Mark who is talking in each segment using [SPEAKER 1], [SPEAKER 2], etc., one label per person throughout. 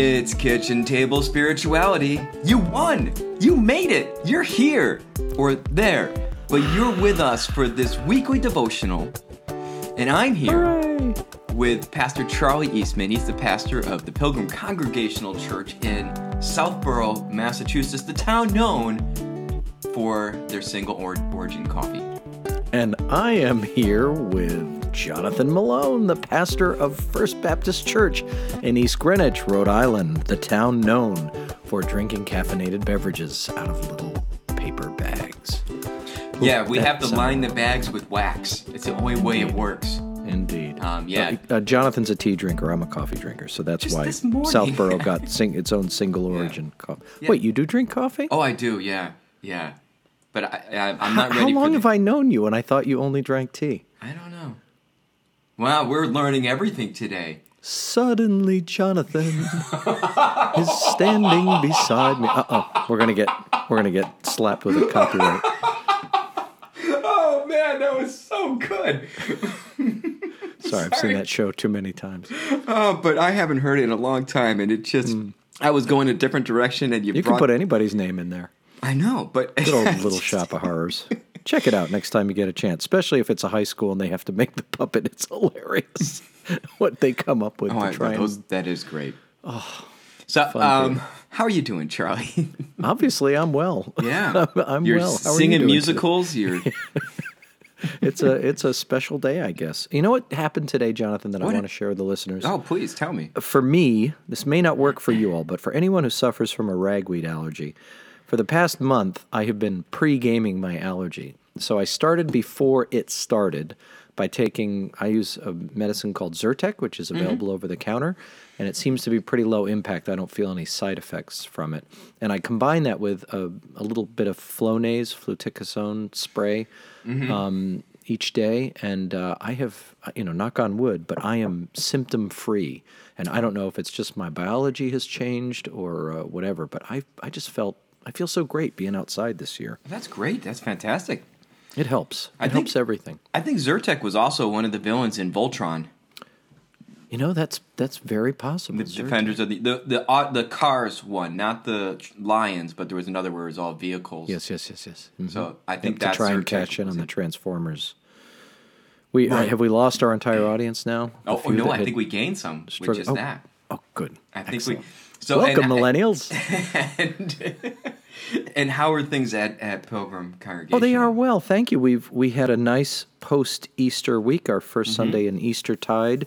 [SPEAKER 1] It's kitchen table spirituality. You won! You made it! You're here! Or there. But you're with us for this weekly devotional. And I'm here
[SPEAKER 2] Hooray!
[SPEAKER 1] with Pastor Charlie Eastman. He's the pastor of the Pilgrim Congregational Church in Southborough, Massachusetts, the town known for their single or- origin coffee.
[SPEAKER 2] And I am here with Jonathan Malone, the pastor of First Baptist Church in East Greenwich, Rhode Island, the town known for drinking caffeinated beverages out of little paper bags.
[SPEAKER 1] Yeah, we have to
[SPEAKER 2] sound-
[SPEAKER 1] line the bags with wax. It's the only way it works.
[SPEAKER 2] Indeed.
[SPEAKER 1] Um, yeah.
[SPEAKER 2] Uh, uh, Jonathan's a tea drinker. I'm a coffee drinker, so that's
[SPEAKER 1] Just
[SPEAKER 2] why. Southborough got sing- its own single origin coffee.
[SPEAKER 1] Yeah.
[SPEAKER 2] Wait, you do drink coffee?
[SPEAKER 1] Oh, I do, yeah, yeah. But I,
[SPEAKER 2] how,
[SPEAKER 1] not
[SPEAKER 2] how
[SPEAKER 1] ready
[SPEAKER 2] long
[SPEAKER 1] for the,
[SPEAKER 2] have I known you? And I thought you only drank tea.
[SPEAKER 1] I don't know. Wow, we're learning everything today.
[SPEAKER 2] Suddenly, Jonathan is standing beside me. Uh oh, we're gonna get we're gonna get slapped with a copyright.
[SPEAKER 1] Oh man, that was so good.
[SPEAKER 2] Sorry, I've seen that show too many times.
[SPEAKER 1] Oh, but I haven't heard it in a long time, and it just. I was going a different direction, and you.
[SPEAKER 2] You
[SPEAKER 1] brought.
[SPEAKER 2] can put anybody's name in there.
[SPEAKER 1] I know, but
[SPEAKER 2] Good old little shop of horrors. Check it out next time you get a chance, especially if it's a high school and they have to make the puppet. It's hilarious what they come up with
[SPEAKER 1] Oh,
[SPEAKER 2] to
[SPEAKER 1] I,
[SPEAKER 2] try and.
[SPEAKER 1] those, that is great. Oh, so um, how are you doing, Charlie?
[SPEAKER 2] Obviously, I'm well.
[SPEAKER 1] yeah,
[SPEAKER 2] I'm, I'm
[SPEAKER 1] You're
[SPEAKER 2] well. How are you
[SPEAKER 1] singing
[SPEAKER 2] today?
[SPEAKER 1] musicals. You're
[SPEAKER 2] It's a it's a special day, I guess. You know what happened today, Jonathan, that
[SPEAKER 1] What?
[SPEAKER 2] I want to share with the listeners.
[SPEAKER 1] oh, please tell me.
[SPEAKER 2] for me, this may not work for you all, but for anyone who suffers from a ragweed allergy, for the past month, I have been pre gaming my allergy. So I started before it started by taking, I use a medicine called Zyrtec, which is available over the counter, and it seems to be pretty low impact. I don't feel any side effects from it. And I combine that with a, a little bit of Flonase, fluticasone spray um, each day, and uh, I have, you know, knock on wood, but I am symptom free, and I don't know if it's just my biology has changed or uh, whatever, but I, I just felt, I feel so great being outside this year.
[SPEAKER 1] That's great. That's fantastic.
[SPEAKER 2] It helps. It
[SPEAKER 1] I think-
[SPEAKER 2] helps everything.
[SPEAKER 1] I think Zyrtec was also one of the villains in Voltron.
[SPEAKER 2] You know, that's that's very possible.
[SPEAKER 1] The
[SPEAKER 2] Zyrtec.
[SPEAKER 1] Defenders of the the the, uh, the Cars one, not the Lions, but there was another where it was all vehicles.
[SPEAKER 2] Yes, yes, yes, yes. Mhm.
[SPEAKER 1] So I think
[SPEAKER 2] to
[SPEAKER 1] that's
[SPEAKER 2] try and
[SPEAKER 1] Zyrtec
[SPEAKER 2] catch in on the. Transformers. We uh, have we lost our entire audience now?
[SPEAKER 1] Oh, no, I
[SPEAKER 2] had
[SPEAKER 1] think we gained some
[SPEAKER 2] struggled-
[SPEAKER 1] just
[SPEAKER 2] oh,
[SPEAKER 1] that.
[SPEAKER 2] Oh, good.
[SPEAKER 1] I think
[SPEAKER 2] Excellent.
[SPEAKER 1] we. So
[SPEAKER 2] Welcome,
[SPEAKER 1] and,
[SPEAKER 2] millennials.
[SPEAKER 1] And, and how are things at, at Pilgrim Congregation?
[SPEAKER 2] Oh, they are well. Thank you. We've we had a nice post Easter week, our 1st mm-hmm. Sunday in Easter tide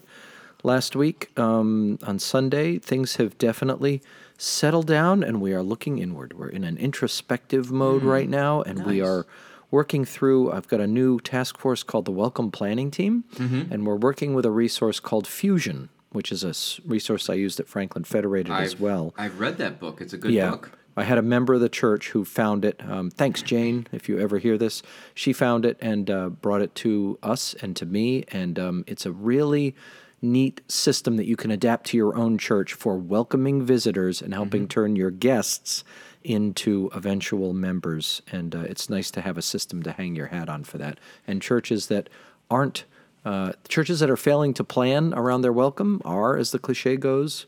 [SPEAKER 2] last week. Um, on Sunday, things have definitely settled down, and we are looking inward. We're in an introspective mode right mm. now, and we are working through. I've got a new task force called the Welcome Planning Team, mm-hmm. and we're working with a resource called Fusion, which is a resource I used at Franklin Federated as
[SPEAKER 1] I've,
[SPEAKER 2] well.
[SPEAKER 1] I've read that book. It's a good
[SPEAKER 2] yeah.
[SPEAKER 1] book.
[SPEAKER 2] I had a member of the church who found it. Um, thanks, Jane, if you ever hear this. She found it and uh, brought it to us and to me. And um, it's a really neat system that you can adapt to your own church for welcoming visitors and helping turn your guests into eventual members. And uh, it's nice to have a system to hang your hat on for that. And churches that aren't, uh, churches that are failing to plan around their welcome are, as the cliche goes,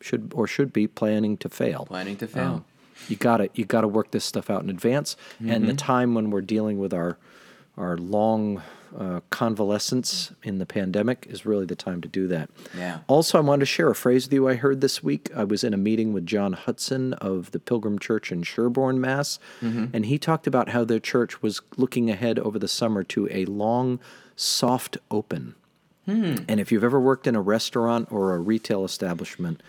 [SPEAKER 2] should or should be planning to fail.
[SPEAKER 1] Planning to fail.
[SPEAKER 2] Um, you got to you got to work this stuff out in advance, and
[SPEAKER 1] Mm-hmm.
[SPEAKER 2] the time when we're dealing with our our long uh, convalescence in the pandemic is really the time to do that.
[SPEAKER 1] Yeah.
[SPEAKER 2] Also, I wanted to share a phrase with you I heard this week. I was in a meeting with John Hudson of the Pilgrim Church in Sherborn, Mass,
[SPEAKER 1] Mm-hmm.
[SPEAKER 2] and he talked about how their church was looking ahead over the summer to a long, soft open.
[SPEAKER 1] Hmm.
[SPEAKER 2] And if you've ever worked in a restaurant or a retail establishment,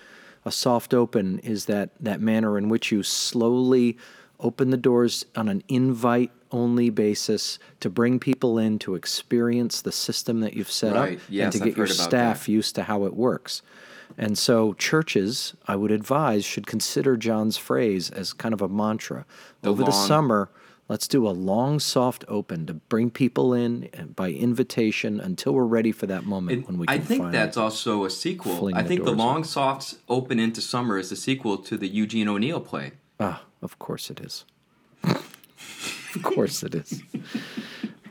[SPEAKER 2] a soft open is that that manner in which you slowly open the doors on an invite only basis to bring people in to experience the system that you've set
[SPEAKER 1] Right.
[SPEAKER 2] up
[SPEAKER 1] Yes,
[SPEAKER 2] and to
[SPEAKER 1] I've
[SPEAKER 2] get your staff
[SPEAKER 1] that.
[SPEAKER 2] used to how it works. And so churches, I would advise, should consider John's phrase as kind of a mantra.
[SPEAKER 1] The
[SPEAKER 2] Over the summer, let's do a long, soft open to bring people in by invitation until we're ready for that moment when we can
[SPEAKER 1] I think that's also a sequel. I think the
[SPEAKER 2] doors
[SPEAKER 1] Long Softs Open into Summer is a sequel to the Eugene O'Neill play.
[SPEAKER 2] Ah, of course it is. Of course it is.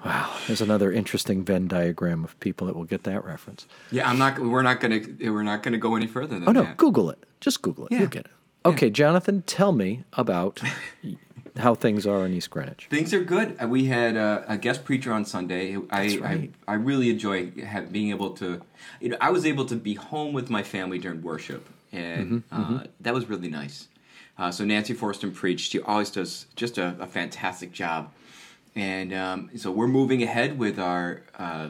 [SPEAKER 2] Wow, there's another interesting Venn diagram of people that will get that reference.
[SPEAKER 1] Yeah, I'm not. We're not gonna. We're not gonna go any further than that.
[SPEAKER 2] Oh no,
[SPEAKER 1] that.
[SPEAKER 2] Google it. Just Google it.
[SPEAKER 1] Yeah.
[SPEAKER 2] You'll get it. Okay, Jonathan, tell me about how things are in East Greenwich.
[SPEAKER 1] Things are good. Uh, We had uh, a guest preacher on Sunday. I,
[SPEAKER 2] right.
[SPEAKER 1] I I really enjoy have, being able to. You know, I was able to be home with my family during worship, and
[SPEAKER 2] Mm-hmm,
[SPEAKER 1] uh, that was really nice. Uh, so Nancy Forston preached. She always does just a, a fantastic job, and um, so we're moving ahead with our. Uh,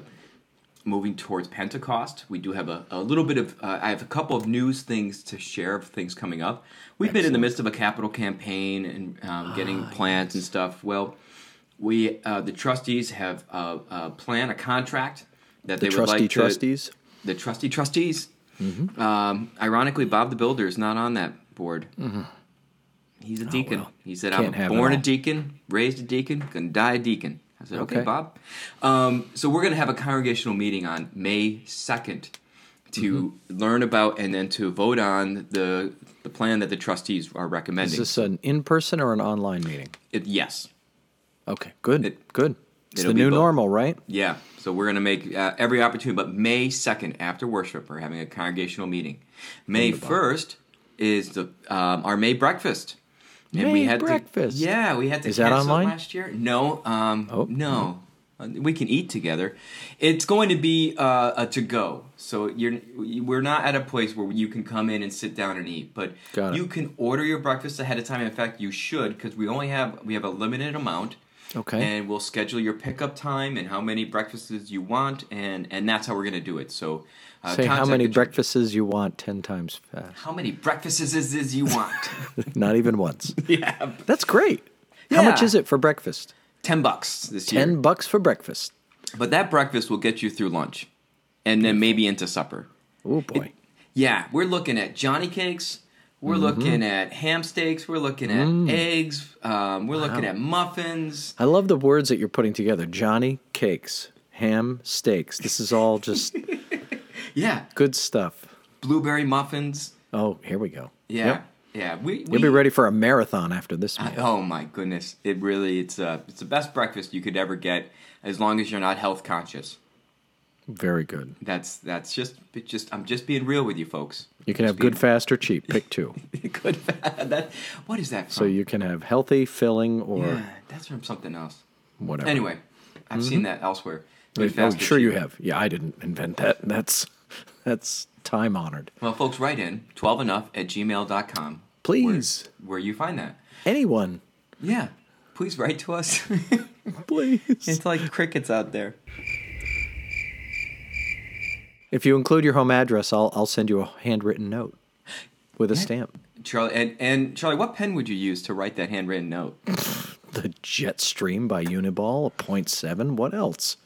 [SPEAKER 1] moving towards Pentecost. We do have a, a little bit of, uh, I have a couple of news things to share of things coming up. We've been in the midst of a capital campaign and um, getting plans and stuff. Well, we, uh, the trustees have a, a plan, a contract that
[SPEAKER 2] The
[SPEAKER 1] they would like to.
[SPEAKER 2] trustees.
[SPEAKER 1] The trustee trustees.
[SPEAKER 2] Mm-hmm.
[SPEAKER 1] Um, ironically, Bob the Builder is not on that board. He's a deacon.
[SPEAKER 2] Mm-hmm. Oh, well.
[SPEAKER 1] He said, "I'm born a deacon, raised a deacon, gonna die a deacon." I said, "Okay,
[SPEAKER 2] Okay.
[SPEAKER 1] Bob." Um, so we're gonna have a congregational meeting on May second to
[SPEAKER 2] Mm-hmm.
[SPEAKER 1] learn about and then to vote on the the plan that the trustees are recommending.
[SPEAKER 2] Is this an in-person or an online meeting?
[SPEAKER 1] It- yes,
[SPEAKER 2] Okay, good,
[SPEAKER 1] It-
[SPEAKER 2] good. It's the new
[SPEAKER 1] both.
[SPEAKER 2] normal, right?
[SPEAKER 1] yeah. So we're gonna make uh, every opportunity, but May second after worship, we're having a congregational meeting. May first is the um, our May breakfast. And we had
[SPEAKER 2] breakfast.
[SPEAKER 1] To, yeah, we had to
[SPEAKER 2] Is that online?
[SPEAKER 1] last year. No, um,
[SPEAKER 2] Oh,
[SPEAKER 1] no. We can eat together. It's going to be uh, a to go. So you're we're not at a place where you can come in and sit down and eat, but you can order your breakfast ahead of time. In fact, you should because we only have we have a limited amount.
[SPEAKER 2] Okay.
[SPEAKER 1] And we'll schedule your pickup time and how many breakfasts you want, and and that's how we're going to do it. So, uh,
[SPEAKER 2] Say how many breakfasts you want ten times fast.
[SPEAKER 1] How many breakfasts is is you want?
[SPEAKER 2] Not even once.
[SPEAKER 1] yeah,
[SPEAKER 2] That's great. How much is it for breakfast?
[SPEAKER 1] ten bucks this year.
[SPEAKER 2] Ten bucks for breakfast.
[SPEAKER 1] But that breakfast will get you through lunch, and then maybe into supper.
[SPEAKER 2] Oh boy.
[SPEAKER 1] Yeah, we're looking at Johnny cakes. We're
[SPEAKER 2] Mm-hmm.
[SPEAKER 1] looking at ham steaks. We're looking at
[SPEAKER 2] Mm.
[SPEAKER 1] eggs. Um, we're looking at muffins.
[SPEAKER 2] I love the words that you're putting together. Johnny cakes, ham steaks. This is all just
[SPEAKER 1] Yeah,
[SPEAKER 2] good stuff.
[SPEAKER 1] blueberry muffins.
[SPEAKER 2] Oh, here we go.
[SPEAKER 1] Yeah,
[SPEAKER 2] Yep.
[SPEAKER 1] yeah. We, we
[SPEAKER 2] You'll be ready for a marathon after this meal.
[SPEAKER 1] Oh my goodness! It really it's uh it's the best breakfast you could ever get, as long as you're not health conscious.
[SPEAKER 2] Very good.
[SPEAKER 1] That's that's just just I'm just being real with you folks.
[SPEAKER 2] You can have good, fast, or cheap. Pick two.
[SPEAKER 1] Good. that what is that from?
[SPEAKER 2] So you can have healthy, filling, or
[SPEAKER 1] yeah, that's from something else.
[SPEAKER 2] whatever.
[SPEAKER 1] Anyway, I've seen that elsewhere. Good,
[SPEAKER 2] oh,
[SPEAKER 1] fast, or
[SPEAKER 2] sure you have. Yeah, I didn't invent that. That's that's time honored.
[SPEAKER 1] Well, folks, write in 12enough at gmail.com.
[SPEAKER 2] Please,
[SPEAKER 1] Where, where you find that.
[SPEAKER 2] anyone,
[SPEAKER 1] Yeah. Please write to us.
[SPEAKER 2] please.
[SPEAKER 1] it's like crickets out there.
[SPEAKER 2] If you include your home address, I'll I'll send you a handwritten note with a stamp.
[SPEAKER 1] Charlie, and, and Charlie, what pen would you use to write that handwritten note?
[SPEAKER 2] The Jetstream by Uniball, a point seven. What else?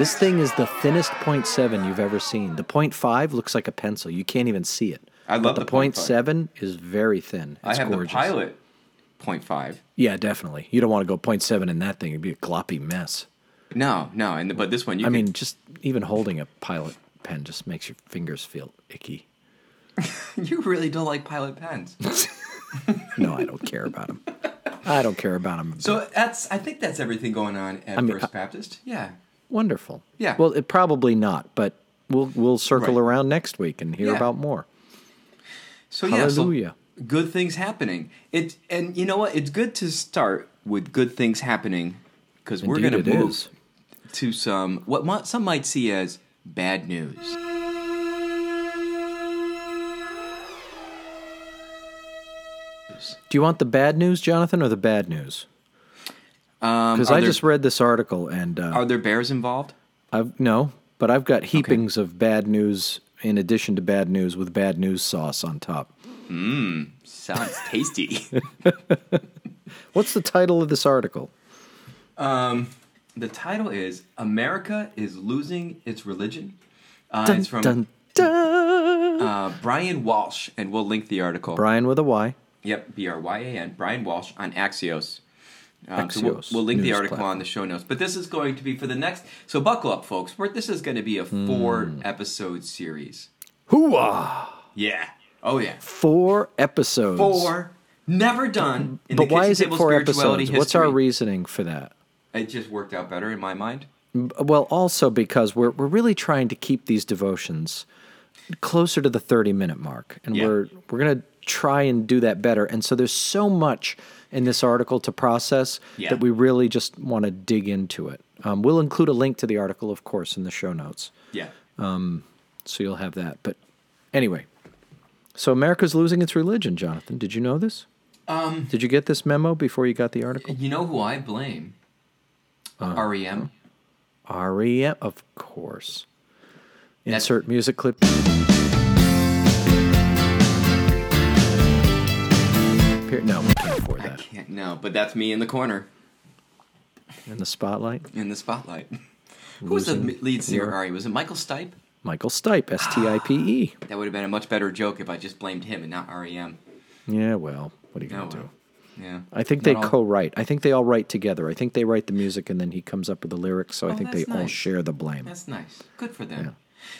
[SPEAKER 2] This thing is the thinnest point seven you've ever seen. The point five looks like a pencil. You can't even see it.
[SPEAKER 1] I
[SPEAKER 2] But the
[SPEAKER 1] the
[SPEAKER 2] point
[SPEAKER 1] point five.
[SPEAKER 2] seven is very thin. It's
[SPEAKER 1] I have
[SPEAKER 2] gorgeous.
[SPEAKER 1] the pilot point five.
[SPEAKER 2] Yeah, definitely. You don't want to go point seven in that thing. It'd be a gloppy mess.
[SPEAKER 1] No, no, and but this one you
[SPEAKER 2] I
[SPEAKER 1] can-
[SPEAKER 2] mean, just even holding a pilot pen just makes your fingers feel icky.
[SPEAKER 1] you really don't like pilot pens.
[SPEAKER 2] No, I don't care about them. I don't care about them.
[SPEAKER 1] so that's I think that's everything going on at
[SPEAKER 2] I mean,
[SPEAKER 1] First Baptist. Yeah.
[SPEAKER 2] Wonderful.
[SPEAKER 1] Yeah.
[SPEAKER 2] Well, it probably not, but we'll we'll circle
[SPEAKER 1] Right.
[SPEAKER 2] around next week and hear
[SPEAKER 1] Yeah.
[SPEAKER 2] about more.
[SPEAKER 1] So yeah, so
[SPEAKER 2] Hallelujah.
[SPEAKER 1] good things happening. It and you know what? It's good to start with good things happening because we're going to move
[SPEAKER 2] is.
[SPEAKER 1] to some what some might see as bad news.
[SPEAKER 2] Do you want the bad news, Jonathan, or the bad news?
[SPEAKER 1] Um,
[SPEAKER 2] Because
[SPEAKER 1] are
[SPEAKER 2] I
[SPEAKER 1] there-
[SPEAKER 2] just read this article and uh,
[SPEAKER 1] are there bears involved?
[SPEAKER 2] I've no, but I've got heapings of bad news in addition to bad news with bad news sauce on top.
[SPEAKER 1] Sounds tasty.
[SPEAKER 2] What's the title of this article?
[SPEAKER 1] the title is "America is Losing Its Religion." Uh,
[SPEAKER 2] Dun,
[SPEAKER 1] it's from
[SPEAKER 2] dun, dun.
[SPEAKER 1] uh, Brian Walsh, and we'll link the article.
[SPEAKER 2] Brian with a Y.
[SPEAKER 1] Yep, B R Y A N. Brian Walsh on Axios. Um, so we'll, we'll link the article
[SPEAKER 2] platform.
[SPEAKER 1] on the show notes. But this is going to be for the next. So buckle up, folks. We're, this is going to be a four
[SPEAKER 2] Hmm.
[SPEAKER 1] episode series.
[SPEAKER 2] Hooah!
[SPEAKER 1] Yeah. Oh yeah.
[SPEAKER 2] Four episodes.
[SPEAKER 1] Four. Never done in
[SPEAKER 2] but
[SPEAKER 1] the
[SPEAKER 2] why is it four episodes? What's our reasoning for that?
[SPEAKER 1] It just worked out better in my mind.
[SPEAKER 2] Well, also because we're we're really trying to keep these devotions closer to the 30 minute mark and
[SPEAKER 1] Yeah.
[SPEAKER 2] we're we're going to try and do that better. And so there's so much in this article to process
[SPEAKER 1] Yeah.
[SPEAKER 2] that we really just want to dig into it. Um, we'll include a link to the article, of course, in the show notes.
[SPEAKER 1] Yeah.
[SPEAKER 2] So you'll have that. But anyway, so America's losing its religion, Jonathan. Did you know this? Um, Did you get this memo before you got the article?
[SPEAKER 1] You know who I blame?
[SPEAKER 2] Uh,
[SPEAKER 1] REM.
[SPEAKER 2] REM, of course.
[SPEAKER 1] That's-
[SPEAKER 2] Insert music clip. No,
[SPEAKER 1] but that's me in the corner
[SPEAKER 2] In the spotlight,
[SPEAKER 1] in the spotlight. Who was the
[SPEAKER 2] Losing
[SPEAKER 1] lead singer?
[SPEAKER 2] your-
[SPEAKER 1] Ari? Was it Michael Stipe?
[SPEAKER 2] Michael Stipe, ah, S T I P E.
[SPEAKER 1] That would have been a much better joke if I just blamed him and not REM.
[SPEAKER 2] Yeah, well, what are you
[SPEAKER 1] No,
[SPEAKER 2] going to do?
[SPEAKER 1] yeah.
[SPEAKER 2] I think they
[SPEAKER 1] Not all-
[SPEAKER 2] co-write. I think they all write together. I think they write the music and then he comes up with the lyrics. So I
[SPEAKER 1] Oh,
[SPEAKER 2] think they
[SPEAKER 1] that's
[SPEAKER 2] all
[SPEAKER 1] nice.
[SPEAKER 2] share the blame.
[SPEAKER 1] That's nice. Good for them.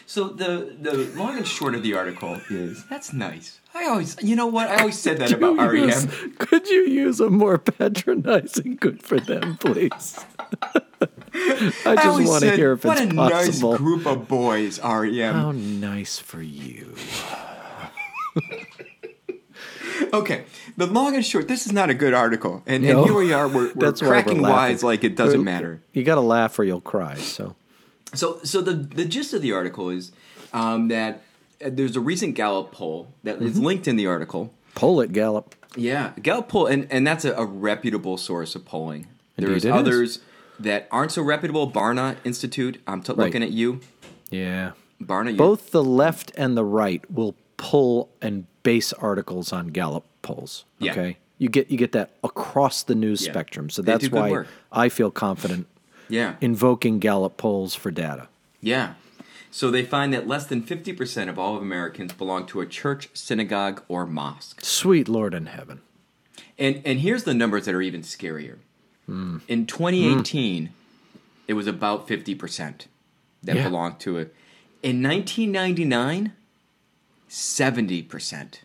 [SPEAKER 1] So the the long and short of the article is that's nice. I always, you know what? I always said that about
[SPEAKER 2] Could use-
[SPEAKER 1] REM.
[SPEAKER 2] Could you use a more patronizing good for them, please? I just
[SPEAKER 1] always
[SPEAKER 2] want to hear if
[SPEAKER 1] what
[SPEAKER 2] it's
[SPEAKER 1] a
[SPEAKER 2] possible.
[SPEAKER 1] nice group of boys, REM.
[SPEAKER 2] How nice for you.
[SPEAKER 1] Okay, the long and short. This is not a good article, and,
[SPEAKER 2] No.
[SPEAKER 1] and here we are. We're, we're
[SPEAKER 2] we're
[SPEAKER 1] cracking wise like it doesn't matter.
[SPEAKER 2] You got to laugh or you'll cry. So
[SPEAKER 1] So, so the the gist of the article is um, that uh, there's a recent Gallup poll that is
[SPEAKER 2] Mm-hmm.
[SPEAKER 1] linked in the article.
[SPEAKER 2] Poll it, Gallup.
[SPEAKER 1] Yeah, Gallup poll, and, and that's a, a reputable source of polling. There's
[SPEAKER 2] it is.
[SPEAKER 1] others that aren't so reputable. Barna Institute. I'm t-
[SPEAKER 2] Right.
[SPEAKER 1] looking at you,
[SPEAKER 2] Yeah.
[SPEAKER 1] Barna. You,
[SPEAKER 2] Both the left and the right will pull and base articles on Gallup polls.
[SPEAKER 1] Yeah.
[SPEAKER 2] Okay. You get you get that across the news
[SPEAKER 1] Yeah.
[SPEAKER 2] spectrum. So that's why
[SPEAKER 1] work.
[SPEAKER 2] I feel confident
[SPEAKER 1] Yeah,
[SPEAKER 2] invoking Gallup polls for data.
[SPEAKER 1] yeah. So they find that less than 50% of all of Americans belong to a church, synagogue, or mosque.
[SPEAKER 2] Sweet Lord in heaven.
[SPEAKER 1] And and here's the numbers that are even scarier.
[SPEAKER 2] Hmm.
[SPEAKER 1] In 2018, it was about 50% that
[SPEAKER 2] Yeah.
[SPEAKER 1] belonged to it. In 1999, 70%.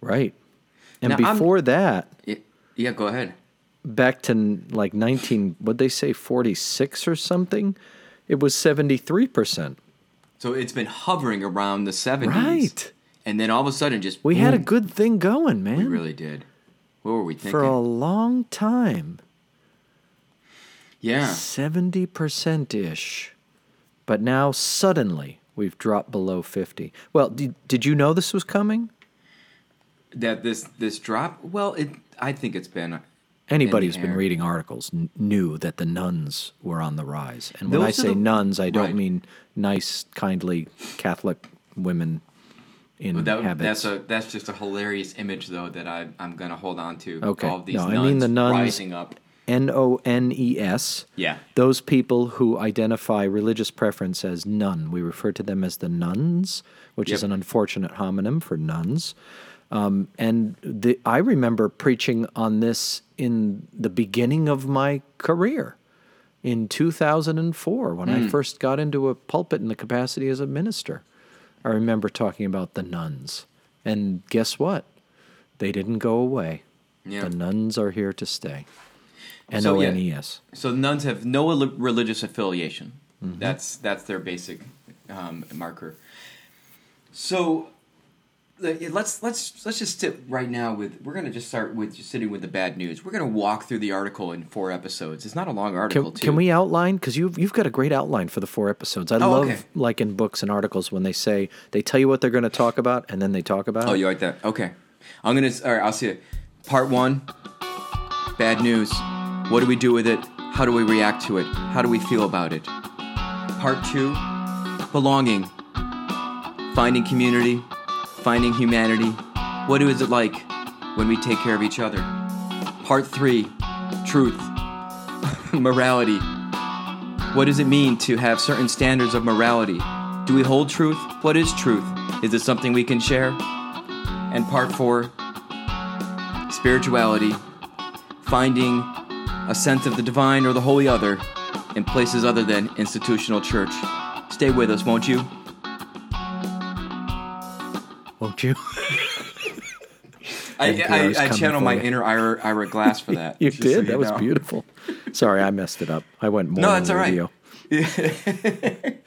[SPEAKER 2] Right. And
[SPEAKER 1] Now, I'm-
[SPEAKER 2] before that,
[SPEAKER 1] It, yeah, go ahead.
[SPEAKER 2] Back to like 19 what they say 46 or something, it was 73%.
[SPEAKER 1] So it's been hovering around the 70s.
[SPEAKER 2] Right.
[SPEAKER 1] And then all of a sudden just
[SPEAKER 2] We had a good thing going, man.
[SPEAKER 1] we really did. What were we thinking?
[SPEAKER 2] for a long time.
[SPEAKER 1] yeah.
[SPEAKER 2] 70% ish. But now suddenly we've dropped below 50. Well, did, did you know this was coming?
[SPEAKER 1] That this this drop, well, it I think it's been
[SPEAKER 2] Anybody who's been reading articles n- knew that the nuns were on the rise. And when I
[SPEAKER 1] are
[SPEAKER 2] say
[SPEAKER 1] the-
[SPEAKER 2] nuns, I don't
[SPEAKER 1] right.
[SPEAKER 2] mean nice, kindly Catholic women in
[SPEAKER 1] that,
[SPEAKER 2] habits.
[SPEAKER 1] that's a that's just a hilarious image though that I I'm gonna hold on to.
[SPEAKER 2] Okay.
[SPEAKER 1] All of these
[SPEAKER 2] No, I mean the nuns-
[SPEAKER 1] rising up.
[SPEAKER 2] N O N E S.
[SPEAKER 1] Yeah.
[SPEAKER 2] Those people who identify religious preference as nun, we refer to them as the nuns, which is
[SPEAKER 1] Yep.
[SPEAKER 2] an unfortunate homonym for nuns. Um, and the, I remember preaching on this in the beginning of my career in 2004 when
[SPEAKER 1] Hmm.
[SPEAKER 2] I first got into a pulpit in the capacity as a minister. I remember talking about the nuns. And guess what? They didn't go away.
[SPEAKER 1] Yeah.
[SPEAKER 2] The nuns are here to stay. N
[SPEAKER 1] So,
[SPEAKER 2] O
[SPEAKER 1] yeah.
[SPEAKER 2] N E S.
[SPEAKER 1] So nuns have no religious affiliation.
[SPEAKER 2] Mm-hmm.
[SPEAKER 1] That's that's their basic um, marker. So let's let's let's just sit right now with. We're gonna just start with just sitting with the bad news. We're gonna walk through the article in four episodes. It's not a long article.
[SPEAKER 2] Can,
[SPEAKER 1] too.
[SPEAKER 2] can we outline? Because you've you've got a great outline for the four episodes. I
[SPEAKER 1] Oh,
[SPEAKER 2] love
[SPEAKER 1] okay.
[SPEAKER 2] like in books and articles when they say they tell you what they're going to talk about and then they talk about
[SPEAKER 1] Oh,
[SPEAKER 2] it.
[SPEAKER 1] you like that? Okay. I'm gonna. All right. I'll see it. Part one. Bad news. What do we do with it? How do we react to it? How do we feel about it? Part two. Belonging. Finding community. Finding humanity. What is it like when we take care of each other? Part three. Truth. Morality. What does it mean to have certain standards of morality? Do we hold truth? What is truth? Is it something we can share? And part four, spirituality, finding a sense of the divine or the holy other in places other than institutional church. Stay with us, won't you?
[SPEAKER 2] You?
[SPEAKER 1] I, I, I channel my
[SPEAKER 2] you.
[SPEAKER 1] inner Ira, Ira Glass for that.
[SPEAKER 2] You
[SPEAKER 1] just so
[SPEAKER 2] did.
[SPEAKER 1] you
[SPEAKER 2] that was
[SPEAKER 1] know.
[SPEAKER 2] beautiful. Sorry, I messed it up. I went more
[SPEAKER 1] No, that's all right.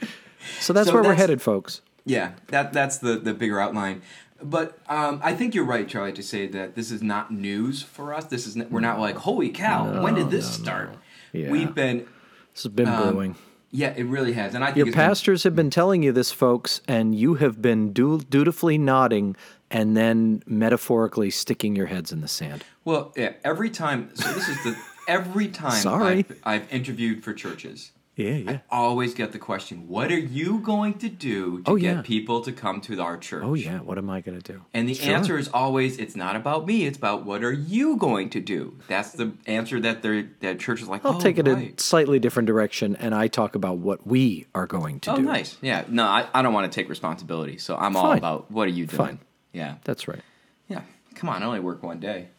[SPEAKER 2] so that's
[SPEAKER 1] So
[SPEAKER 2] where we're headed, folks.
[SPEAKER 1] Yeah, that that's the the bigger outline. But um, I think you're right, Charlie, to say that this is not news for us. This is we're not like, holy cow, when did this start?
[SPEAKER 2] Yeah.
[SPEAKER 1] We've been,
[SPEAKER 2] This has been
[SPEAKER 1] Um,
[SPEAKER 2] brewing.
[SPEAKER 1] Yeah, it really has, and I think
[SPEAKER 2] Your
[SPEAKER 1] it's been-
[SPEAKER 2] pastors have been telling you this, folks, and you have been du- dutifully nodding and then metaphorically sticking your heads in the sand.
[SPEAKER 1] well, yeah. Every time, so this is the every time
[SPEAKER 2] Sorry.
[SPEAKER 1] I've, I've interviewed for churches.
[SPEAKER 2] Yeah, yeah.
[SPEAKER 1] always get the question, what are you going to do to
[SPEAKER 2] Oh,
[SPEAKER 1] get
[SPEAKER 2] yeah.
[SPEAKER 1] people to come to our church?
[SPEAKER 2] Oh yeah. What am I going to do?
[SPEAKER 1] And the
[SPEAKER 2] Sure.
[SPEAKER 1] answer is always, it's not about me. It's about what are you going to do. That's the answer that they're, that church is like.
[SPEAKER 2] I'll
[SPEAKER 1] oh,
[SPEAKER 2] take it
[SPEAKER 1] right.
[SPEAKER 2] a slightly different direction, and I talk about what we are going to
[SPEAKER 1] Oh,
[SPEAKER 2] do.
[SPEAKER 1] Oh, nice. Yeah. No, I, I don't want to take responsibility, so I'm all about what are you doing.
[SPEAKER 2] Fine.
[SPEAKER 1] Yeah.
[SPEAKER 2] That's right.
[SPEAKER 1] Yeah. Come on, I only work one day.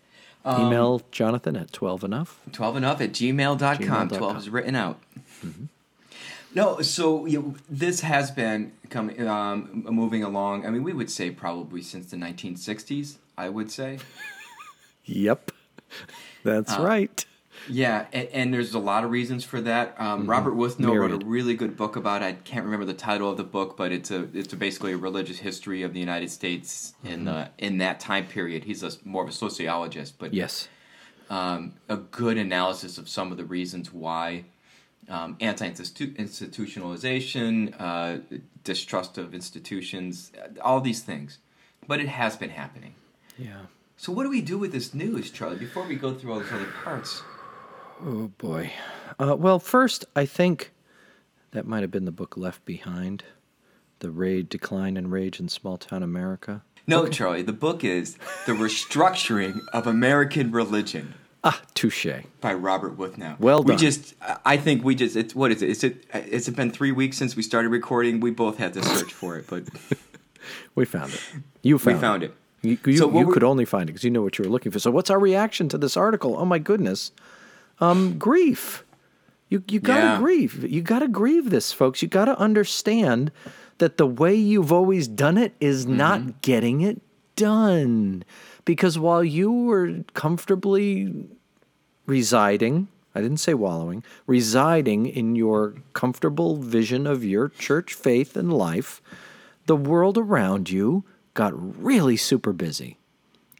[SPEAKER 1] Um,
[SPEAKER 2] Email Jonathan at twelve enough.
[SPEAKER 1] 12 enough at gmail.com.
[SPEAKER 2] Gmail.com.
[SPEAKER 1] 12 is written out. No, so you know, this has been coming, um, moving along. I mean, we would say probably since the 1960s. I would say,
[SPEAKER 2] Yep, that's
[SPEAKER 1] Uh,
[SPEAKER 2] right.
[SPEAKER 1] yeah, and, and there's a lot of reasons for that. Um, Robert Wuthnow wrote a really good book about. it. I can't remember the title of the book, but it's a it's a basically a religious history of the United States in the in that time period. He's a more of a sociologist, but
[SPEAKER 2] Yes.
[SPEAKER 1] um, a good analysis of some of the reasons why um, anti-institutionalization, uh, distrust of institutions, uh, all these things. But it has been happening.
[SPEAKER 2] Yeah.
[SPEAKER 1] So what do we do with this news, Charlie? Before we go through all these other parts.
[SPEAKER 2] Oh boy. Uh, well, first, I think that might have been the book Left Behind, the raid, decline and rage in small town America.
[SPEAKER 1] No, Charlie. The book is "The Restructuring of American Religion"
[SPEAKER 2] Ah, touche.
[SPEAKER 1] by Robert Wuthnow.
[SPEAKER 2] Well done.
[SPEAKER 1] We just, I think we just. It's what is it? Is it? It's been three weeks since we started recording. We both had to search for it, but
[SPEAKER 2] We found it. You found.
[SPEAKER 1] we
[SPEAKER 2] found
[SPEAKER 1] found it.
[SPEAKER 2] You, you,
[SPEAKER 1] So
[SPEAKER 2] you could only find it because you know what you were looking for. So, what's our reaction to this article? Oh my goodness, um, grief. You you gotta
[SPEAKER 1] Yeah.
[SPEAKER 2] grieve. You gotta grieve this, folks. You gotta understand that the way you've always done it is
[SPEAKER 1] Mm-hmm.
[SPEAKER 2] not getting it done. Because while you were comfortably residing, I didn't say wallowing, residing in your comfortable vision of your church faith and life, the world around you got really super busy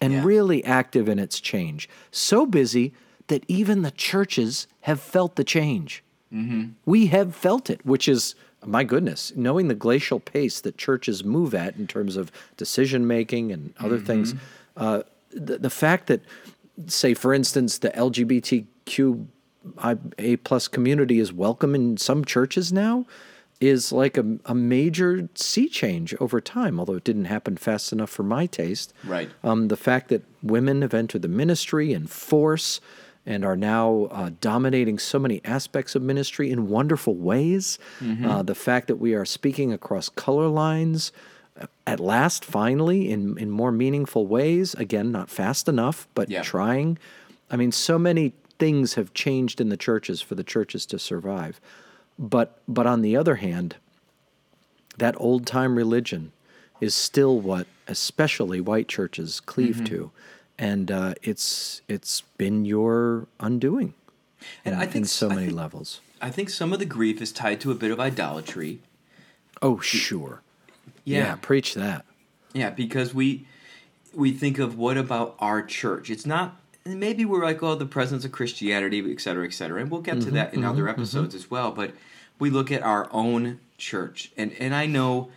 [SPEAKER 2] and
[SPEAKER 1] Yeah.
[SPEAKER 2] really active in its change. So busy that even the churches have felt the change. Mm-hmm. We have felt it, which is, my goodness, knowing the glacial pace that churches move at in terms of decision making and other things. Mm-hmm. Uh, the, the fact that, say, for instance, the LGBTQ a plus community is welcome in some churches now is like a, a major sea change over time, although it didn't happen fast enough for my taste.
[SPEAKER 1] Right.
[SPEAKER 2] Um, the fact that women have entered the ministry in force and are now uh, dominating so many aspects of ministry in wonderful ways. Uh, the fact that we are speaking across color lines at last, finally, in, in more meaningful ways. Again, not fast enough, but
[SPEAKER 1] Yeah.
[SPEAKER 2] trying. I mean, so many things have changed in the churches for the churches to survive. But, but on the other hand, that old time religion is still what especially white churches cleave
[SPEAKER 1] Mm-hmm.
[SPEAKER 2] to and uh, it's it's been your undoing
[SPEAKER 1] And
[SPEAKER 2] in,
[SPEAKER 1] I think
[SPEAKER 2] in so many
[SPEAKER 1] think-
[SPEAKER 2] levels
[SPEAKER 1] I think some of the grief is tied to a bit of idolatry.
[SPEAKER 2] oh sure
[SPEAKER 1] Yeah.
[SPEAKER 2] preach that
[SPEAKER 1] Yeah, because we we think of what about our church? It's not maybe we're like, oh, the presence of Christianity, et cetera, et cetera. And we'll get to mm-hmm, that in other mm-hmm, mm-hmm. episodes as well. But we look at our own church. And and I know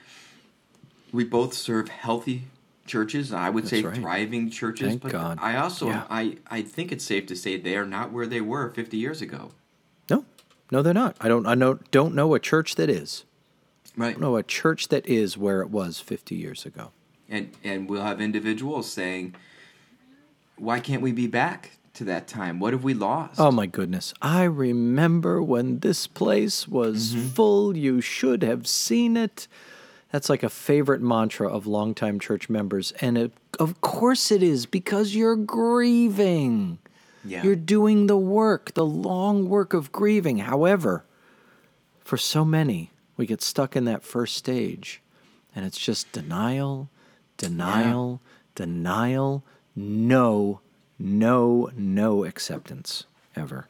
[SPEAKER 1] we both serve healthy churches. I would say
[SPEAKER 2] right.
[SPEAKER 1] thriving churches.
[SPEAKER 2] Thank
[SPEAKER 1] but
[SPEAKER 2] God.
[SPEAKER 1] I also
[SPEAKER 2] Yeah.
[SPEAKER 1] I, I think it's safe to say they are not where they were fifty years ago.
[SPEAKER 2] no no they're not i don't i know don't know a church that is
[SPEAKER 1] Right.
[SPEAKER 2] Know a church that is where it was 50 years ago
[SPEAKER 1] and and we'll have individuals saying, "Why can't we be back to that time? What have we lost?"
[SPEAKER 2] Oh my goodness. I remember when this place was
[SPEAKER 1] Mm-hmm.
[SPEAKER 2] full. You should have seen it. That's like a favorite mantra of longtime church members. And it, of course it is because you're grieving.
[SPEAKER 1] Yeah.
[SPEAKER 2] You're doing the work, the long work of grieving. However, for so many, we get stuck in that first stage and it's just denial, denial, denial, no, no, no acceptance ever.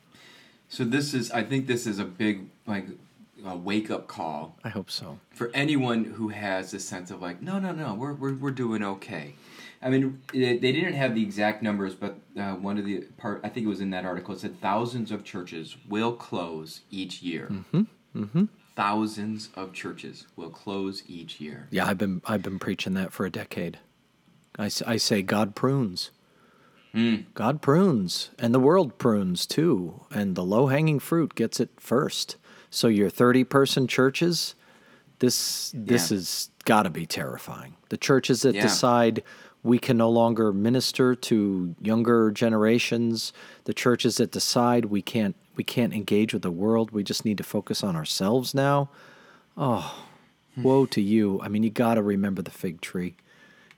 [SPEAKER 1] So this is, I think, this is a big like a wake up call
[SPEAKER 2] I hope so.
[SPEAKER 1] for anyone who has a sense of like, no, no, no, we're we're, we're doing okay. I mean, they they didn't have the exact numbers, but uh, one of the part I think it was in that article. It said thousands of churches will close each year. Mm-hmm. Mm-hmm. Thousands of churches will close each year.
[SPEAKER 2] Yeah, I've been I've been preaching that for a decade. I, I say God prunes. Hmm. God prunes, and the world prunes too, and the low hanging fruit gets it first. So your thirty person churches, this this
[SPEAKER 1] Yeah.
[SPEAKER 2] has got to be terrifying. The churches that
[SPEAKER 1] Yeah.
[SPEAKER 2] decide we can no longer minister to younger generations, the churches that decide we can't we can't engage with the world, we just need to focus on ourselves now. Oh, hmm. woe to you. I mean, you got to remember the fig tree.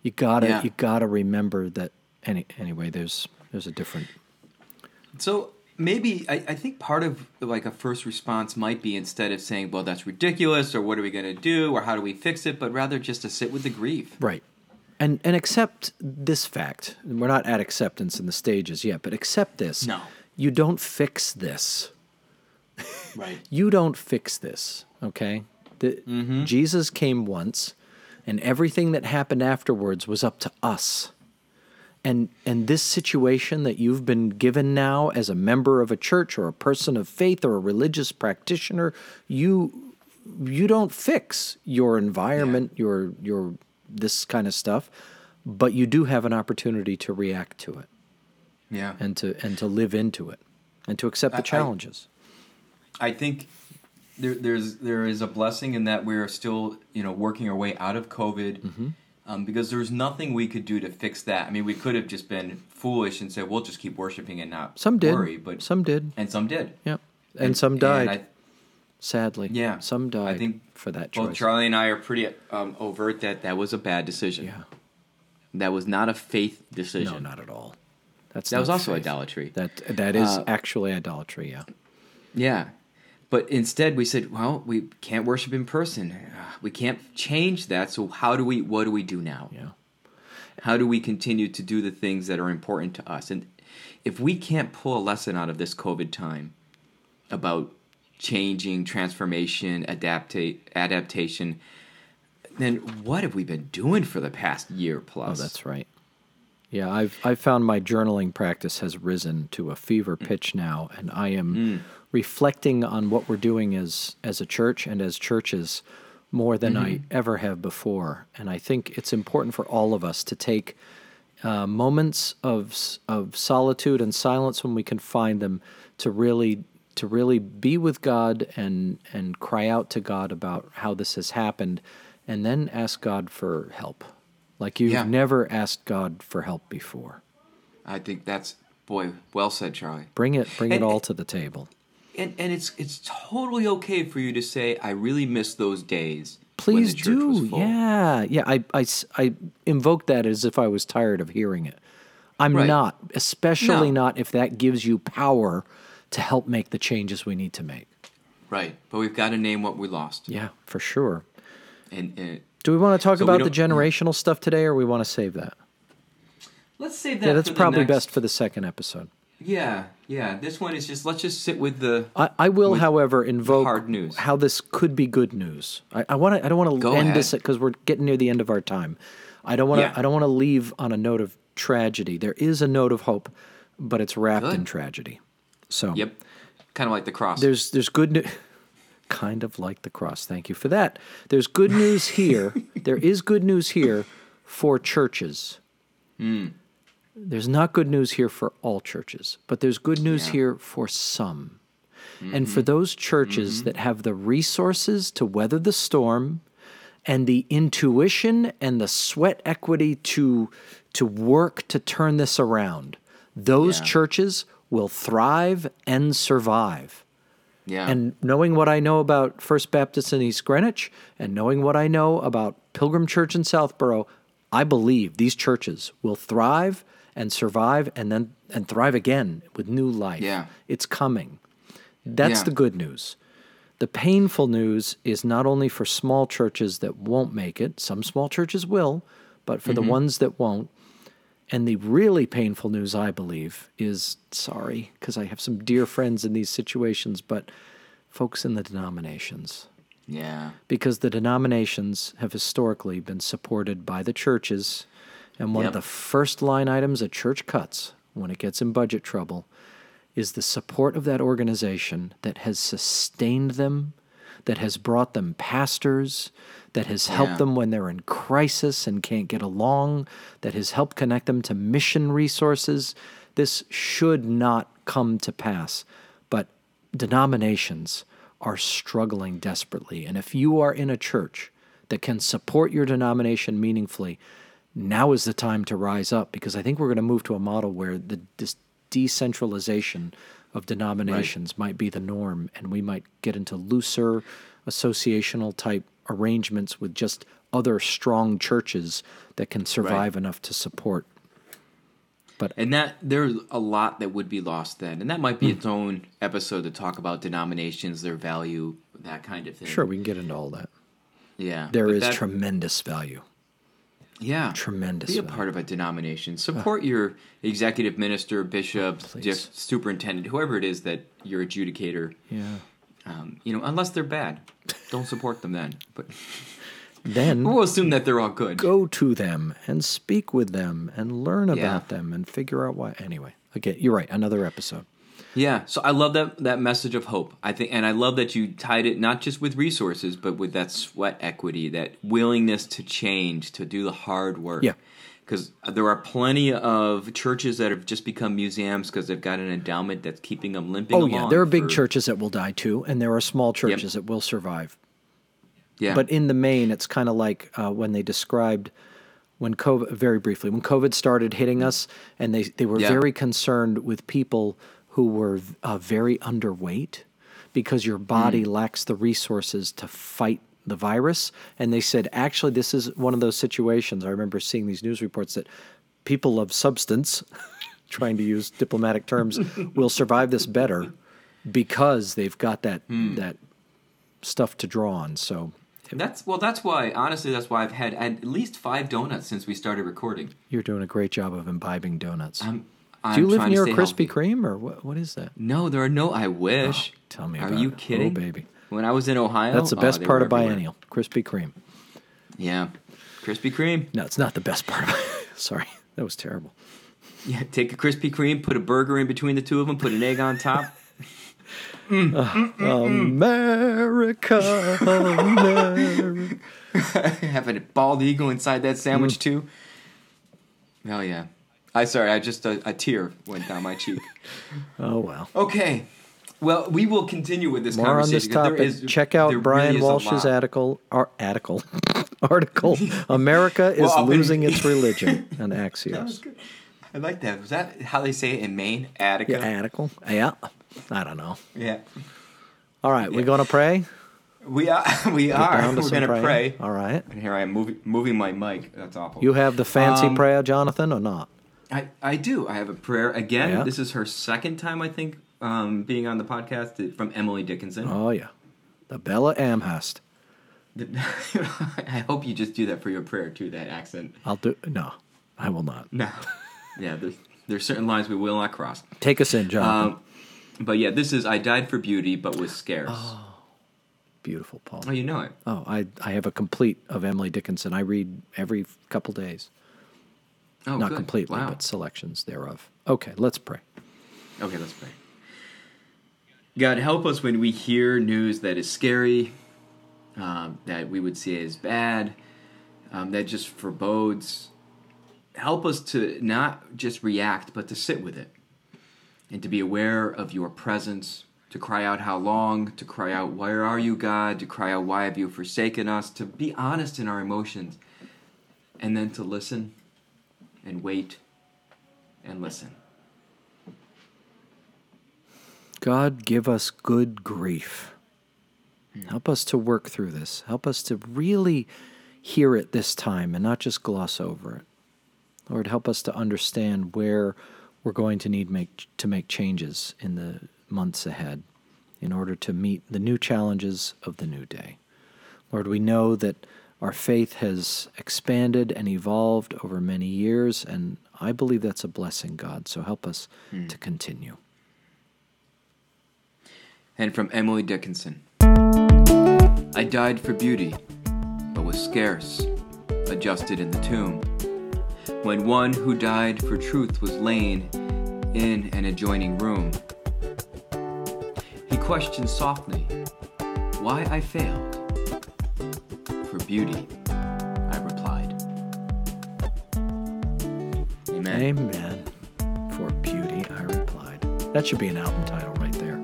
[SPEAKER 2] You got to
[SPEAKER 1] Yeah.
[SPEAKER 2] you got to remember that any anyway, there's there's a different
[SPEAKER 1] So maybe I, I think part of like a first response might be instead of saying, "Well, that's ridiculous," or "What are we going to do?" or "How do we fix it?" but rather just to sit with the grief.
[SPEAKER 2] Right. And and accept this fact. We're not at acceptance in the stages yet, but accept this.
[SPEAKER 1] No.
[SPEAKER 2] You don't fix this.
[SPEAKER 1] Right.
[SPEAKER 2] You don't fix this, okay? The, mm-hmm. Jesus came once, and everything that happened afterwards was up to us. And and this situation that you've been given now as a member of a church or a person of faith or a religious practitioner, you you don't fix your environment, your your this kind of stuff, but you do have an opportunity to react to it
[SPEAKER 1] Yeah.
[SPEAKER 2] and to and to live into it and to accept the
[SPEAKER 1] I-
[SPEAKER 2] challenges.
[SPEAKER 1] I think there, there's there is a blessing in that we're still you know working our way out of COVID,
[SPEAKER 2] Mm-hmm.
[SPEAKER 1] um, because there's nothing we could do to fix that. I mean, we could have just been foolish and said we'll just keep worshiping and not
[SPEAKER 2] Some did.
[SPEAKER 1] worry, but
[SPEAKER 2] some did.
[SPEAKER 1] and some did,
[SPEAKER 2] Yeah. And, some died,
[SPEAKER 1] I,
[SPEAKER 2] sadly.
[SPEAKER 1] Yeah.
[SPEAKER 2] Some died
[SPEAKER 1] I think
[SPEAKER 2] for that choice.
[SPEAKER 1] Charlie and I are pretty um, overt that that was a bad decision.
[SPEAKER 2] yeah.
[SPEAKER 1] That was not a faith decision.
[SPEAKER 2] No, not at all. That's
[SPEAKER 1] That was also
[SPEAKER 2] faith.
[SPEAKER 1] idolatry.
[SPEAKER 2] That that is
[SPEAKER 1] Uh,
[SPEAKER 2] actually idolatry, yeah.
[SPEAKER 1] Yeah. But instead we said, well, we can't worship in person. We can't change that. So how do we what do we do now?
[SPEAKER 2] Yeah.
[SPEAKER 1] How do we continue to do the things that are important to us? And if we can't pull a lesson out of this COVID time about changing, transformation, adapta- adaptation, then what have we been doing for the past year plus?
[SPEAKER 2] Oh, that's right. Yeah, I've I've found my journaling practice has risen to a fever
[SPEAKER 1] Mm.
[SPEAKER 2] pitch now, and I am reflecting on what we're doing as as a church and as churches more than I
[SPEAKER 1] Mm-hmm.
[SPEAKER 2] ever have before. And I think it's important for all of us to take uh, moments of of solitude and silence when we can find them to really to really be with God and and cry out to God about how this has happened, and then ask God for help, like you've
[SPEAKER 1] Yeah.
[SPEAKER 2] never asked God for help before.
[SPEAKER 1] I think that's boy, well said, Charlie.
[SPEAKER 2] Bring it bring it all to the table.
[SPEAKER 1] And and it's it's totally okay for you to say I really miss those days.
[SPEAKER 2] Please
[SPEAKER 1] the church was
[SPEAKER 2] do.
[SPEAKER 1] full."
[SPEAKER 2] Yeah. Yeah. I invoke that as if I was tired of hearing it. I'm
[SPEAKER 1] Right.
[SPEAKER 2] not, especially
[SPEAKER 1] No.
[SPEAKER 2] not if that gives you power to help make the changes we need to make.
[SPEAKER 1] Right. But we've got to name what we lost.
[SPEAKER 2] Yeah, for sure.
[SPEAKER 1] And, and
[SPEAKER 2] Do we want to talk
[SPEAKER 1] So
[SPEAKER 2] about the generational stuff today or we want to save that?
[SPEAKER 1] let's save that.
[SPEAKER 2] Yeah, that's probably
[SPEAKER 1] next-
[SPEAKER 2] best for the second episode.
[SPEAKER 1] Yeah, yeah. This one is just let's just sit with the.
[SPEAKER 2] I, I will, however, invoke
[SPEAKER 1] hard news.
[SPEAKER 2] how this could be good news. I, I want to. I don't want to end
[SPEAKER 1] ahead.
[SPEAKER 2] this because we're getting near the end of our time. I don't want to.
[SPEAKER 1] Yeah.
[SPEAKER 2] I don't want to leave on a note of tragedy. There is a note of hope, but it's wrapped in
[SPEAKER 1] Good.
[SPEAKER 2] tragedy. So
[SPEAKER 1] Yep. Kind of like the cross.
[SPEAKER 2] there's there's good news. Kind of like the cross. Thank you for that. There's good news here. there is good news here for churches.
[SPEAKER 1] Hmm.
[SPEAKER 2] There's not good news here for all churches, but there's good news
[SPEAKER 1] Yeah.
[SPEAKER 2] here for some. And
[SPEAKER 1] Mm-hmm.
[SPEAKER 2] for those churches that have the resources to weather the storm and the intuition and the sweat equity to to work to turn this around, those
[SPEAKER 1] Yeah.
[SPEAKER 2] churches will thrive and survive.
[SPEAKER 1] Yeah.
[SPEAKER 2] And knowing what I know about First Baptist in East Greenwich and knowing what I know about Pilgrim Church in Southborough, I believe these churches will thrive and survive and then and thrive again with new life.
[SPEAKER 1] Yeah.
[SPEAKER 2] It's coming. That's
[SPEAKER 1] Yeah.
[SPEAKER 2] the good news. The painful news is not only for small churches that won't make it, some small churches will, but for the mm-hmm. ones that won't, And the really painful news, I believe, is sorry, because I have some dear friends in these situations, but folks in the denominations.
[SPEAKER 1] Yeah.
[SPEAKER 2] Because the denominations have historically been supported by the churches. And one
[SPEAKER 1] Yep.
[SPEAKER 2] of the first line items a church cuts when it gets in budget trouble is the support of that organization that has sustained them, that has brought them pastors, that has helped
[SPEAKER 1] Yeah.
[SPEAKER 2] them when they're in crisis and can't get along, that has helped connect them to mission resources. This should not come to pass. But denominations are struggling desperately. And if you are in a church that can support your denomination meaningfully, now is the time to rise up because I think we're going to move to a model where the this decentralization of denominations might be the norm and we might get into looser associational type arrangements with just other strong churches that can survive enough to support.
[SPEAKER 1] But and that there's a lot that would be lost then, and that might be hmm. its own episode to talk about denominations, their value, that kind of thing.
[SPEAKER 2] Sure, we can get into all that.
[SPEAKER 1] Yeah.
[SPEAKER 2] there is
[SPEAKER 1] that-
[SPEAKER 2] tremendous value.
[SPEAKER 1] Yeah
[SPEAKER 2] tremendous
[SPEAKER 1] Be a part of a denomination. Support your executive minister, bishop, diff- superintendent, whoever it is that your adjudicator.
[SPEAKER 2] Yeah.
[SPEAKER 1] Um, you know, unless they're bad, don't support them then. But
[SPEAKER 2] Then
[SPEAKER 1] we'll assume that they're all good.
[SPEAKER 2] go to them and speak with them and learn
[SPEAKER 1] Yeah.
[SPEAKER 2] about them and figure out why. Anyway, okay, you're right. Another episode.
[SPEAKER 1] Yeah, so I love that that message of hope. I think, and I love that you tied it not just with resources, but with that sweat equity, that willingness to change, to do the hard work.
[SPEAKER 2] Yeah.
[SPEAKER 1] because there are plenty of churches that have just become museums because they've got an endowment that's keeping them limping.
[SPEAKER 2] Oh yeah, there are big
[SPEAKER 1] for-
[SPEAKER 2] churches that will die too, and there are small churches that will survive.
[SPEAKER 1] Yeah,
[SPEAKER 2] But in the main, it's kind of like uh, when they described when COVID, very briefly, when COVID started hitting us, and they, they were
[SPEAKER 1] Yeah.
[SPEAKER 2] very concerned with people who were uh, very underweight because your body
[SPEAKER 1] Mm.
[SPEAKER 2] lacks the resources to fight the virus. And they said, actually, this is one of those situations. I remember seeing these news reports that people of substance, trying to use diplomatic terms, will survive this better because they've got that
[SPEAKER 1] Hmm.
[SPEAKER 2] that stuff to draw on. So
[SPEAKER 1] that's well. That's why, honestly, that's why I've had at least five donuts since we started recording.
[SPEAKER 2] You're doing a great job of imbibing donuts.
[SPEAKER 1] I'm,
[SPEAKER 2] Do you live near
[SPEAKER 1] a
[SPEAKER 2] Krispy. Kreme or what? What is that?
[SPEAKER 1] No, there are no. I oh, wish.
[SPEAKER 2] Oh, tell me
[SPEAKER 1] Are
[SPEAKER 2] about
[SPEAKER 1] you
[SPEAKER 2] it. Oh,
[SPEAKER 1] kidding,
[SPEAKER 2] baby.
[SPEAKER 1] When I was in Ohio,
[SPEAKER 2] That's the
[SPEAKER 1] oh,
[SPEAKER 2] best uh,
[SPEAKER 1] they
[SPEAKER 2] part of
[SPEAKER 1] everywhere.
[SPEAKER 2] Biennial, Krispy Kreme.
[SPEAKER 1] Yeah, Krispy Kreme.
[SPEAKER 2] No, it's not the best part. Of Sorry, that was terrible.
[SPEAKER 1] Yeah, take a Krispy Kreme, put a burger in between the two of them, put an egg on top.
[SPEAKER 2] Mm, mm, mm, America, America.
[SPEAKER 1] Have a bald eagle inside that
[SPEAKER 2] Mm.
[SPEAKER 1] sandwich too. Hell yeah! I sorry, I just a, a tear went down my cheek.
[SPEAKER 2] Oh well.
[SPEAKER 1] Okay, well we will continue with this
[SPEAKER 2] More on
[SPEAKER 1] conversation.
[SPEAKER 2] this
[SPEAKER 1] 'cause there
[SPEAKER 2] topic.
[SPEAKER 1] is-
[SPEAKER 2] Check out Brian
[SPEAKER 1] really
[SPEAKER 2] Walsh's article. Ar- article. article. America is
[SPEAKER 1] Well,
[SPEAKER 2] losing its religion. An Axios.
[SPEAKER 1] I like that. Was that how they say it in Maine? Attica.
[SPEAKER 2] Yeah, article. Yeah. I don't know.
[SPEAKER 1] Yeah.
[SPEAKER 2] All right, we going to pray?
[SPEAKER 1] We are. We
[SPEAKER 2] Get
[SPEAKER 1] are. We're gonna pray.
[SPEAKER 2] All right.
[SPEAKER 1] And here I am moving moving my mic. That's awful.
[SPEAKER 2] You have the fancy
[SPEAKER 1] Um,
[SPEAKER 2] prayer, Jonathan, or not?
[SPEAKER 1] I, I do. I have a prayer again.
[SPEAKER 2] Yeah?
[SPEAKER 1] This is her second time, I think, um, being on the podcast uh, from Emily Dickinson.
[SPEAKER 2] Oh yeah, the Belle of Amherst.
[SPEAKER 1] I hope you just do that for your prayer too. That accent.
[SPEAKER 2] I'll do. No, I will not.
[SPEAKER 1] No. Yeah. There's there's certain lines we will not cross.
[SPEAKER 2] Take us in, John.
[SPEAKER 1] Um, but yeah, this is I died for beauty, but was scarce.
[SPEAKER 2] Beautiful, Paul.
[SPEAKER 1] Oh, you know it.
[SPEAKER 2] Oh, I I have a complete of Emily Dickinson. I read every couple days.
[SPEAKER 1] Oh,
[SPEAKER 2] not
[SPEAKER 1] good.
[SPEAKER 2] completely,
[SPEAKER 1] Wow.
[SPEAKER 2] but selections thereof. Okay, let's pray.
[SPEAKER 1] Okay, let's pray. God, help us when we hear news that is scary, um, that we would see as bad, um, that just forebodes. Help us to not just react, but to sit with it and to be aware of your presence, to cry out, How long? To cry out, Where are you, God? To cry out, Why have you forsaken us? To be honest in our emotions, and then to listen and wait and listen.
[SPEAKER 2] God, give us good grief. Hmm. Help us to work through this. Help us to really hear it this time and not just gloss over it. Lord, help us to understand where we're going to need make, to make changes in the months ahead in order to meet the new challenges of the new day. Lord, we know that Our faith has expanded and evolved over many years, and I believe that's a blessing, God. So help us hmm. to continue.
[SPEAKER 1] And from Emily Dickinson I died for beauty, but was scarce, adjusted in the tomb. When one who died for truth was lain in an adjoining room, he questioned softly why I failed. For beauty, I replied. Amen.
[SPEAKER 2] Amen. For beauty, I replied. That should be an album title right there.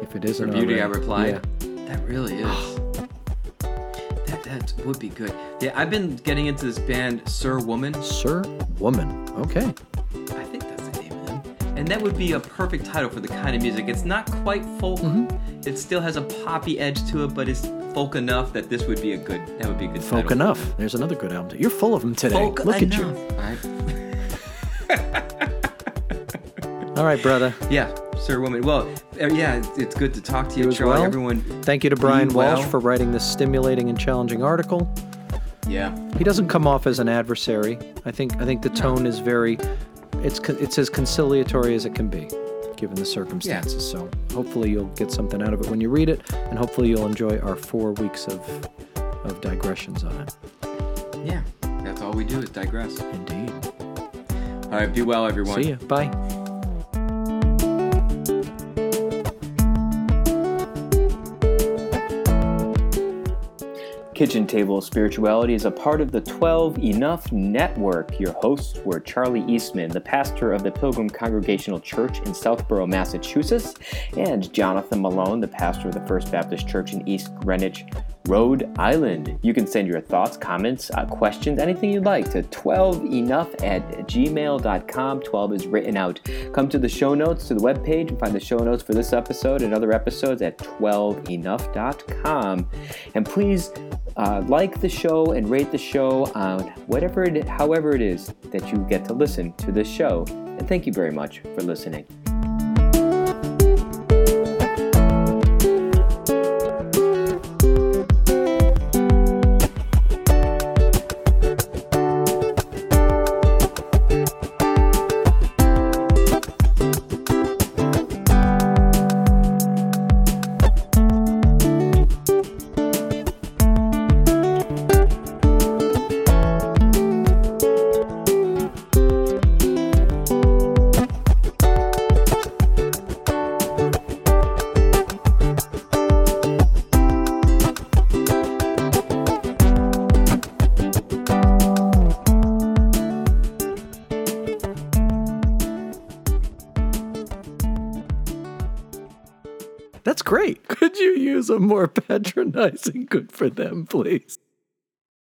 [SPEAKER 2] If it
[SPEAKER 1] For
[SPEAKER 2] isn't
[SPEAKER 1] beauty, I replied.
[SPEAKER 2] Yeah.
[SPEAKER 1] That really is. that that would be good. Yeah, I've been getting into this band Sir Woman.
[SPEAKER 2] Sir, woman. Okay.
[SPEAKER 1] I think that's the name of them. And that would be a perfect title for the kind of music. It's not quite folk.
[SPEAKER 2] Mm-hmm.
[SPEAKER 1] It still has a poppy edge to it, but it's folk enough that this would be a good. That would be a good
[SPEAKER 2] Folk
[SPEAKER 1] title.
[SPEAKER 2] enough. There's another good album. You're full of them today.
[SPEAKER 1] Folk
[SPEAKER 2] Look at
[SPEAKER 1] enough.
[SPEAKER 2] you.
[SPEAKER 1] Right?
[SPEAKER 2] All right, brother.
[SPEAKER 1] Yeah, Sir Woman. Well, uh, yeah, it's- good to talk to you,
[SPEAKER 2] You
[SPEAKER 1] Charlie.
[SPEAKER 2] well.
[SPEAKER 1] Everyone.
[SPEAKER 2] Thank you to Brian Walsh
[SPEAKER 1] well.
[SPEAKER 2] for writing this stimulating and challenging article.
[SPEAKER 1] Yeah.
[SPEAKER 2] He doesn't come off as an adversary. I think I think the tone is very it's it's as conciliatory as it can be given the circumstances. So hopefully you'll get something out of it when you read it and hopefully you'll enjoy our 4 weeks of of digressions on it.
[SPEAKER 1] Yeah. That's all we do is digress.
[SPEAKER 2] Indeed.
[SPEAKER 1] All right. Be well, everyone.
[SPEAKER 2] See ya. Bye.
[SPEAKER 3] Kitchen Table Spirituality is a part of the 12 Enough Network. Your hosts were Charlie Eastman, the pastor of the Pilgrim Congregational Church in Southborough, Massachusetts, and Jonathan Malone, the pastor of the First Baptist Church in East Greenwich, Rhode Island. You can send your thoughts, comments, uh, questions, anything you'd like to 12enough at gmail.com. 12 is written out. Come to the show notes to the webpage and find the show notes for this episode and other episodes at 12enough.com. And please uh, like the show and rate the show on whatever it, however it is that you get to listen to this show. And thank you very much for listening.
[SPEAKER 2] More patronizing good for them, please?